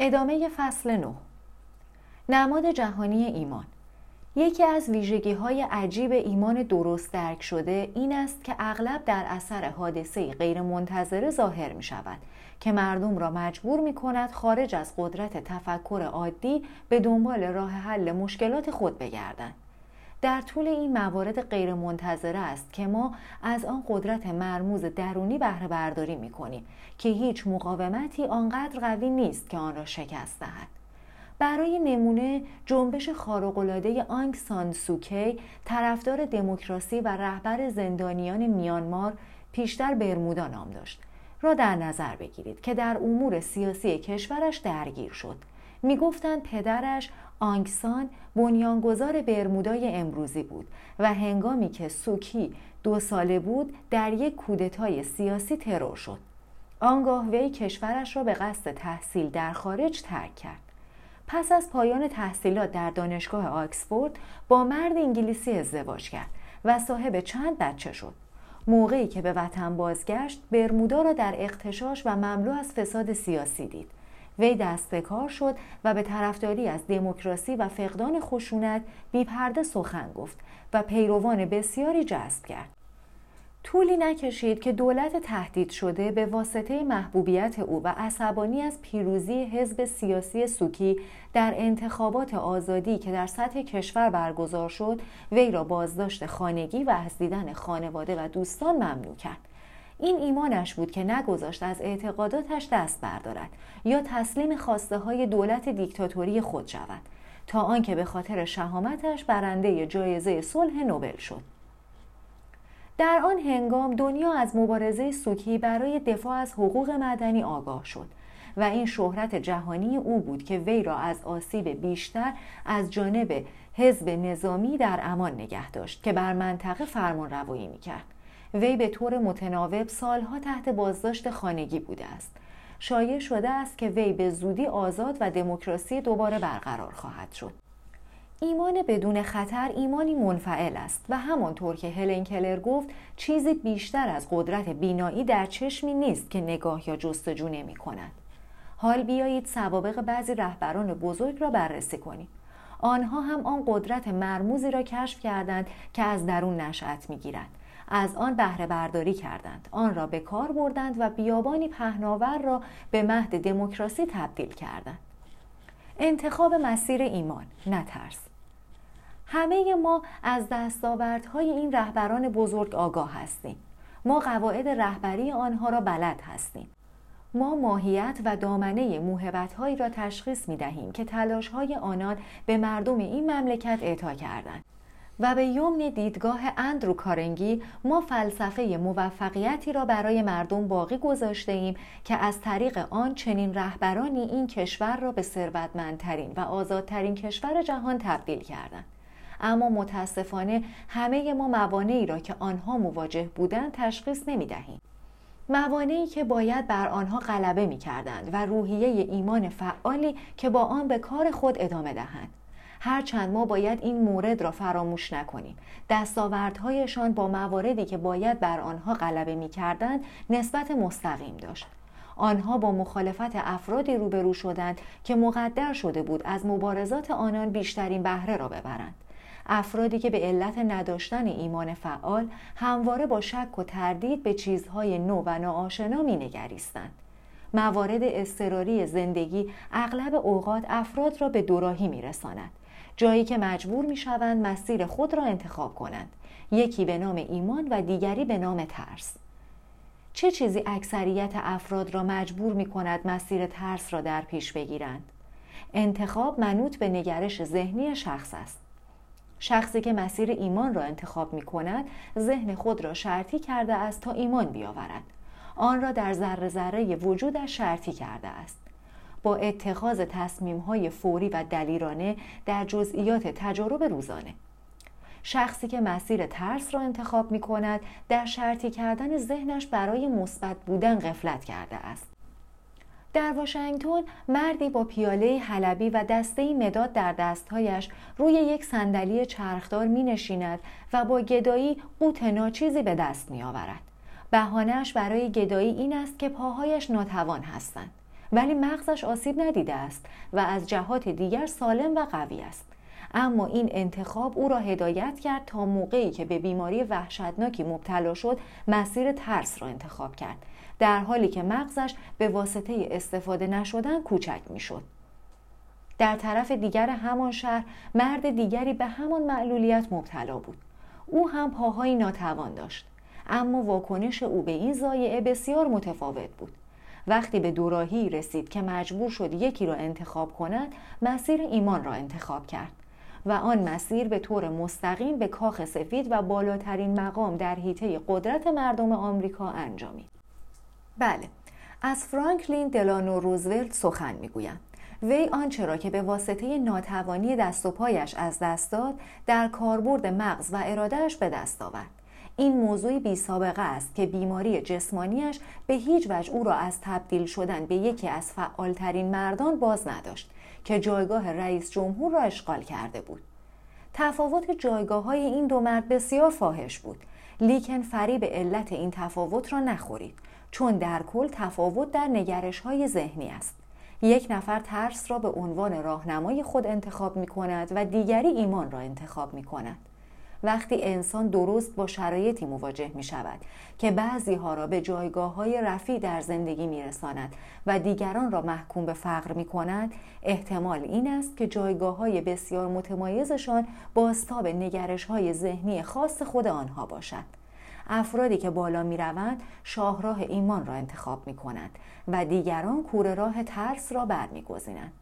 ادامه فصل 9 نماد جهانی ایمان یکی از ویژگی های عجیب ایمان درست درک شده این است که اغلب در اثر حادثه غیر منتظره ظاهر می شود که مردم را مجبور می کند خارج از قدرت تفکر عادی به دنبال راه حل مشکلات خود بگردند. در طول این موارد غیر منتظره است که ما از آن قدرت مرموز درونی بهره برداری می کنیم که هیچ مقاومتی آنقدر قوی نیست که آن را شکست دهد. برای نمونه جنبش خارق‌العاده آنگ سان سوکی طرفدار دموکراسی و رهبر زندانیان میانمار پیشتر برمودا نام داشت را در نظر بگیرید که در امور سیاسی کشورش درگیر شد می‌گفتند پدرش آنگسان بنیانگذار برمودای امروزی بود و هنگامی که سوکی دو ساله بود در یک کودتای سیاسی ترور شد. آنگاه وی کشورش را به قصد تحصیل در خارج ترک کرد. پس از پایان تحصیلات در دانشگاه آکسفورد با مرد انگلیسی ازدواج کرد و صاحب چند بچه شد. موقعی که به وطن بازگشت برمودا را در اختشاش و مملو از فساد سیاسی دید. وی دست به کار شد و به طرفداری از دموکراسی و فقدان خشونت بیپرده سخن گفت و پیروان بسیاری جذب کرد. طولی نکشید که دولت تهدید شده به واسطه محبوبیت او و عصبانی از پیروزی حزب سیاسی سوکی در انتخابات آزادی که در سطح کشور برگزار شد وی را بازداشت خانگی و از دیدن خانواده و دوستان ممنوع کرد. این ایمانش بود که نگذاشت از اعتقاداتش دست بردارد یا تسلیم خواسته های دولت دیکتاتوری خود شود تا آنکه به خاطر شهامتش برنده جایزه صلح نوبل شد در آن هنگام دنیا از مبارزه سوکی برای دفاع از حقوق مدنی آگاه شد و این شهرت جهانی او بود که وی را از آسیب بیشتر از جانب حزب نظامی در امان نگه داشت که بر منطقه فرمان روایی می کرد. وی به طور متناوب سالها تحت بازداشت خانگی بوده است. شایع شده است که وی به زودی آزاد و دموکراسی دوباره برقرار خواهد شد. ایمان بدون خطر ایمانی منفعل است و همانطور که هلن کلر گفت چیزی بیشتر از قدرت بینایی در چشمی نیست که نگاه یا جستجو نمی کند. حال بیایید سوابق بعضی رهبران بزرگ را بررسی کنیم. آنها هم آن قدرت مرموزی را کشف کردند که از درون نشأت می‌گیرد از آن بهره برداری کردند. آن را به کار بردند و بیابانی پهناور را به مهد دموکراسی تبدیل کردند. انتخاب مسیر ایمان. نترس. همه ما از دستاوردهای این رهبران بزرگ آگاه هستیم. ما قواعد رهبری آنها را بلد هستیم. ما ماهیت و دامنه موهبتهایی را تشخیص می دهیم که تلاشهای آنان به مردم این مملکت اعطا کردند. و به یمن دیدگاه اندرو کارنگی ما فلسفه موفقیتی را برای مردم باقی گذاشته ایم که از طریق آن چنین رهبرانی این کشور را به ثروتمندترین و آزادترین کشور جهان تبدیل کردند اما متاسفانه همه ما موانعی را که آنها مواجه بودند تشخیص نمی دهیم. موانعی که باید بر آنها غلبه می کردند و روحیه ایمان فعالی که با آن به کار خود ادامه دهند. هرچند ما باید این مورد را فراموش نکنیم. دستاوردهایشان با مواردی که باید بر آنها غلبه می کردند نسبت مستقیم داشت. آنها با مخالفت افرادی روبرو شدند که مقدر شده بود از مبارزات آنان بیشترین بهره را ببرند. افرادی که به علت نداشتن ایمان فعال همواره با شک و تردید به چیزهای نو و ناآشنا مینگریستند. موارد اضطراری زندگی اغلب اوقات افراد را به دوراهی میرساند. جایی که مجبور می‌شوند مسیر خود را انتخاب کنند یکی به نام ایمان و دیگری به نام ترس چه چیزی اکثریت افراد را مجبور می کند مسیر ترس را در پیش بگیرند؟ انتخاب منوط به نگرش ذهنی شخص است. شخصی که مسیر ایمان را انتخاب می کند ذهن خود را شرطی کرده است تا ایمان بیاورد. آن را در ذره ذره وجودش شرطی کرده است. با اتخاذ تصمیم های فوری و دلیرانه در جزئیات تجارب روزانه شخصی که مسیر ترس را انتخاب می کند در شرطی کردن ذهنش برای مثبت بودن غفلت کرده است در واشنگتن مردی با پیاله حلبی و دسته مداد در دستهایش روی یک صندلی چرخدار می نشیند و با گدایی قوت ناچیزی به دست می آورد. بهانهش برای گدایی این است که پاهایش ناتوان هستند. ولی مغزش آسیب ندیده است و از جهات دیگر سالم و قوی است. اما این انتخاب او را هدایت کرد تا موقعی که به بیماری وحشتناکی مبتلا شد مسیر ترس را انتخاب کرد. در حالی که مغزش به واسطه استفاده نشدن کوچک می‌شد. در طرف دیگر همان شهر مرد دیگری به همان معلولیت مبتلا بود. او هم پاهایی ناتوان داشت. اما واکنش او به این زایعه بسیار متفاوت بود. وقتی به دوراهی رسید که مجبور شد یکی را انتخاب کند مسیر ایمان را انتخاب کرد و آن مسیر به طور مستقیم به کاخ سفید و بالاترین مقام در حیطه قدرت مردم آمریکا انجامید. بله از فرانکلین دلانو روزولت سخن می‌گویم وی آنچه را که به واسطه ناتوانی دست و پایش از دست داد در کاربرد مغز و ارادهش به دست آورد. این موضوعی بی سابقه است که بیماری جسمانیش به هیچ وجه او را از تبدیل شدن به یکی از فعالترین مردان باز نداشت که جایگاه رئیس جمهور را اشغال کرده بود. تفاوت جایگاه های این دو مرد بسیار فاحش بود. لیکن فریب علت این تفاوت را نخورید چون در کل تفاوت در نگرش های ذهنی است. یک نفر ترس را به عنوان راهنمای خود انتخاب می کند و دیگری ایمان را انتخاب می کند وقتی انسان درست با شرایطی مواجه می شود که بعضی ها را به جایگاه های رفی در زندگی می رساند و دیگران را محکوم به فقر می کند احتمال این است که جایگاه های بسیار متمایزشان باستاب نگرش های ذهنی خاص خود آنها باشد. افرادی که بالا می روند شاهراه ایمان را انتخاب می کنند و دیگران کوره راه ترس را برمیگزینند.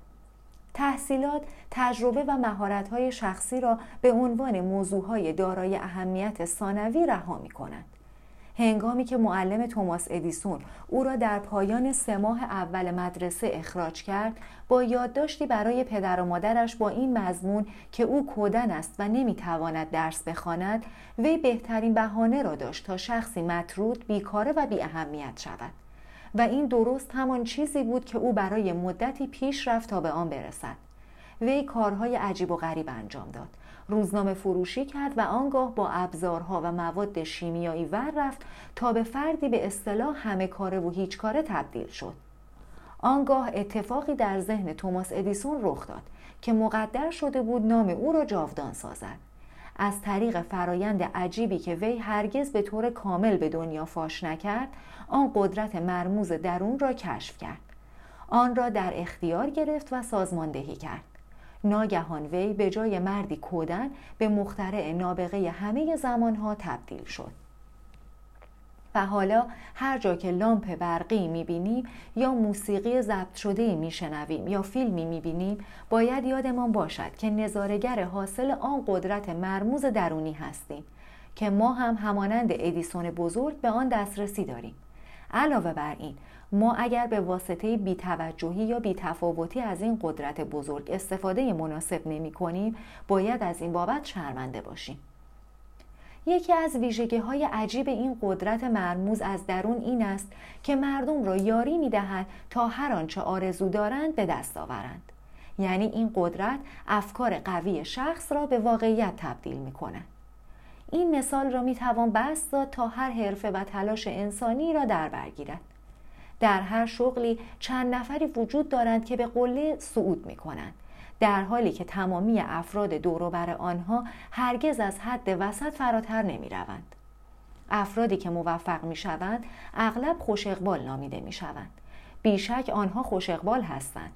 تحصیلات، تجربه و مهارت‌های شخصی را به عنوان موضوعهای دارای اهمیت ثانوی رها می کنند. هنگامی که معلم توماس ادیسون او را در پایان سه ماه اول مدرسه اخراج کرد با یادداشتی برای پدر و مادرش با این مضمون که او کودن است و نمی‌تواند درس بخواند وی بهترین بهانه را داشت تا شخصی مطرود بیکاره و بی اهمیت شود و این درست همان چیزی بود که او برای مدتی پیش رفت تا به آن برسد. وی کارهای عجیب و غریب انجام داد. روزنامه فروشی کرد و آنگاه با ابزارها و مواد شیمیایی ور رفت تا به فردی به اصطلاح همه کاره و هیچ کاره تبدیل شد. آنگاه اتفاقی در ذهن توماس ادیسون رخ داد که مقدر شده بود نام او را جاودان سازد. از طریق فرایند عجیبی که وی هرگز به طور کامل به دنیا فاش نکرد آن قدرت مرموز درون را کشف کرد. آن را در اختیار گرفت و سازماندهی کرد. ناگهان وی به جای مردی کودن به مخترع نابغه همه زمانها تبدیل شد. و حالا هر جا که لامپ برقی می‌بینیم یا موسیقی ضبط شده میشنویم یا فیلمی می‌بینیم باید یادمان باشد که نظارگر حاصل آن قدرت مرموز درونی هستیم که ما هم همانند ادیسون بزرگ به آن دسترسی داریم. علاوه بر این ما اگر به واسطه بیتوجهی یا بیتفاوتی از این قدرت بزرگ استفاده مناسب نمی کنیم باید از این بابت شرمنده باشیم. یکی از ویژگی های عجیب این قدرت مرموز از درون این است که مردم را یاری می دهد تا هر آنچه آرزو دارند به دست آورند. یعنی این قدرت افکار قوی شخص را به واقعیت تبدیل می کند این مثال را می توان بست داد تا هر حرفه و تلاش انسانی را در برگیرد در هر شغلی چند نفری وجود دارند که به قله صعود می کنند در حالی که تمامی افراد دوروبر آنها هرگز از حد وسط فراتر نمی روند. افرادی که موفق می شوند اغلب خوش اقبال نامیده می شوند. بیشک آنها خوش اقبال هستند.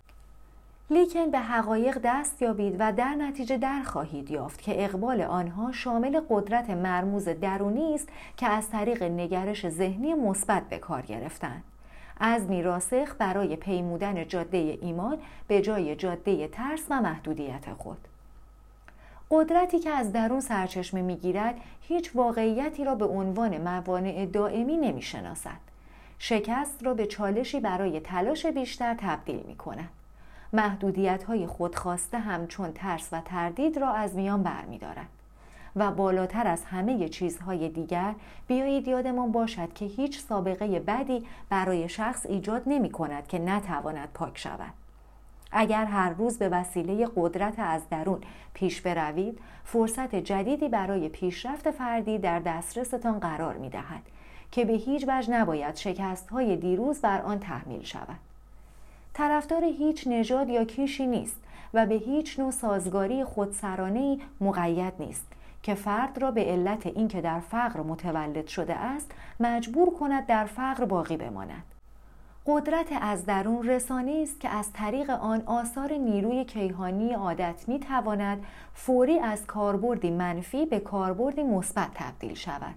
لیکن به حقایق دست یابید و در نتیجه در خواهید یافت که اقبال آنها شامل قدرت مرموز درونی است که از طریق نگرش ذهنی مثبت به کار گرفتند. عزمی راسخ برای پیمودن جاده ایمان به جای جاده ترس و محدودیت خود قدرتی که از درون سرچشمه می‌گیرد هیچ واقعیتی را به عنوان موانع دائمی نمی‌شناسد شکست را به چالشی برای تلاش بیشتر تبدیل می کند. محدودیت های خودخواسته همچون ترس و تردید را از میان برمیدارد. و بالاتر از همه چیزهای دیگر بیایید یادمان باشد که هیچ سابقه بدی برای شخص ایجاد نمی کند که نتواند پاک شود. اگر هر روز به وسیله قدرت از درون پیش بروید فرصت جدیدی برای پیشرفت فردی در دسترستان قرار می دهد که به هیچ وجه نباید شکست های دیروز بر آن تحمیل شود طرفدار هیچ نژاد یا کیشی نیست و به هیچ نوع سازگاری خودسرانه مقید نیست که فرد را به علت اینکه در فقر متولد شده است مجبور کند در فقر باقی بماند. قدرت از درون رسانه است که از طریق آن آثار نیروی کیهانی عادت می تواند فوری از کاربردی منفی به کاربردی مثبت تبدیل شود.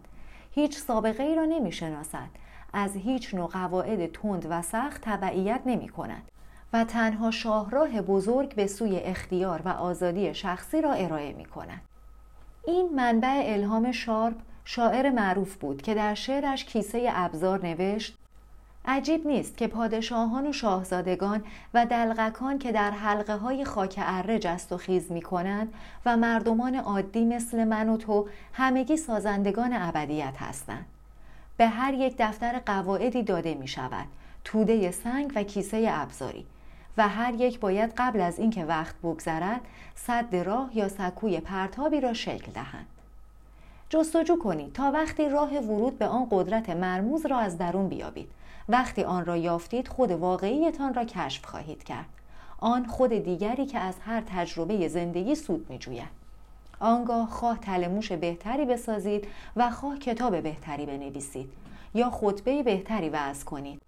هیچ سابقه ای را نمی شناسد از هیچ نوع قواعد تند و سخت تبعیت نمی کند و تنها شاهراه بزرگ به سوی اختیار و آزادی شخصی را ارائه می کند. این منبع الهام شارپ شاعر معروف بود که در شعرش کیسه ابزار نوشت عجیب نیست که پادشاهان و شاهزادگان و دلغکان که در حلقه های خاک اره جست و خیز می کنند و مردمان عادی مثل من و تو همگی سازندگان ابدیت هستند. به هر یک دفتر قواعدی داده می شود توده سنگ و کیسه ابزاری و هر یک باید قبل از اینکه وقت بگذرد صد راه یا سکوی پرتابی را شکل دهند. جستجو کنید تا وقتی راه ورود به آن قدرت مرموز را از درون بیابید. وقتی آن را یافتید خود واقعیتان را کشف خواهید کرد. آن خود دیگری که از هر تجربه زندگی سود می جوید. آنگاه خواه تلموش بهتری بسازید و خواه کتاب بهتری بنویسید یا خطبه بهتری وضع کنید.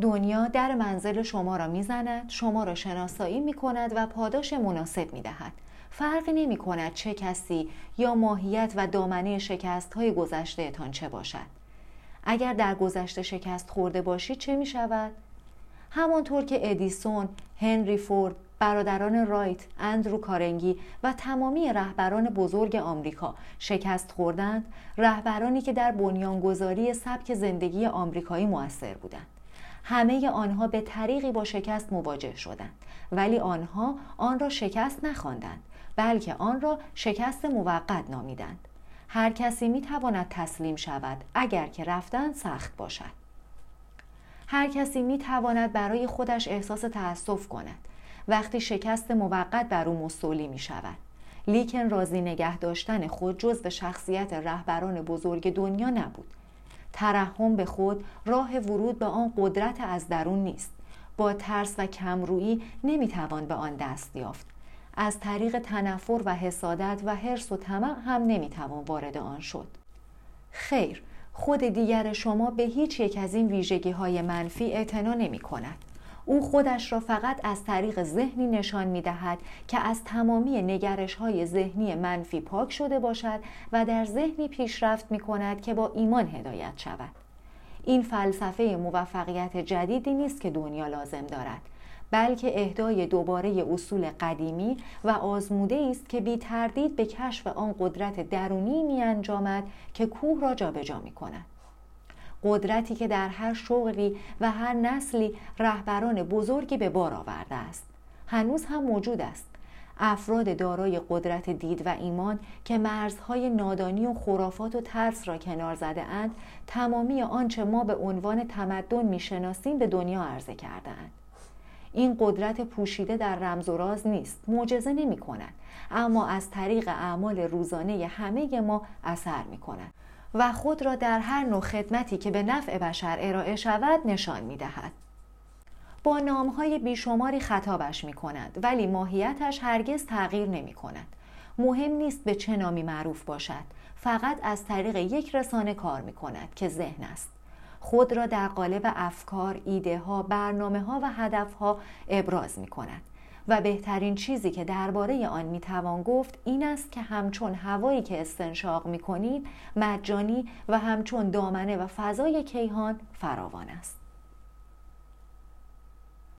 دنیا در منزل شما را می‌زند شما را شناسایی می کند و پاداش مناسب می دهد فرقی نمی کند چه کسی یا ماهیت و دامنه شکست های گذشته تان چه باشد اگر در گذشته شکست خورده باشید چه می شود؟ همانطور که ادیسون، هنری فورد، برادران رایت، اندرو کارنگی و تمامی رهبران بزرگ آمریکا شکست خوردند، رهبرانی که در بنیانگذاری سبک زندگی آمریکایی موثر بودند. همه آنها به طریقی با شکست مواجه شدند. ولی آنها آن را شکست نخواندند بلکه آن را شکست موقت نامیدند. هر کسی می تواند تسلیم شود اگر که رفتن سخت باشد. هر کسی می تواند برای خودش احساس تأسف کند. وقتی شکست موقت بر او مستولی می شود لیکن راضی نگه داشتن خود جز به شخصیت رهبران بزرگ دنیا نبود. ترحم به خود راه ورود به آن قدرت از درون نیست. با ترس و کمرویی نمی‌توان به آن دست یافت. از طریق تنفر و حسادت و حرس و طمع هم نمی‌توان وارد آن شد. خیر خود دیگر شما به هیچ یک از این ویژگی های منفی اعتنا نمی کند او خودش را فقط از طریق ذهنی نشان می دهد که از تمامی نگرش های ذهنی منفی پاک شده باشد و در ذهنی پیشرفت می کند که با ایمان هدایت شود. این فلسفه موفقیت جدیدی نیست که دنیا لازم دارد بلکه اهدای دوباره اصول قدیمی و آزموده است که بی تردید به کشف آن قدرت درونی می انجامد که کوه را جابجا می کند. قدرتی که در هر شغلی و هر نسلی رهبران بزرگی به بار آورده است. هنوز هم موجود است. افراد دارای قدرت دید و ایمان که مرزهای نادانی و خرافات و ترس را کنار زده اند تمامی آنچه ما به عنوان تمدن می‌شناسیم به دنیا عرضه کرده اند. این قدرت پوشیده در رمز و راز نیست معجزه نمی کند اما از طریق اعمال روزانه همه ما اثر می کند و خود را در هر نوع خدمتی که به نفع بشر ارائه شود نشان می دهد. با نامهای بیشماری خطابش می کند ولی ماهیتش هرگز تغییر نمی کند. مهم نیست به چه نامی معروف باشد فقط از طریق یک رسانه کار می کند که ذهن است. خود را در قالب افکار، ایده ها، برنامه ها و هدف ها ابراز می کند. و بهترین چیزی که درباره آن می‌توان گفت این است که همچون هوایی که استنشاق می کنید مجانی و همچون دامنه و فضای کیهان فراوان است.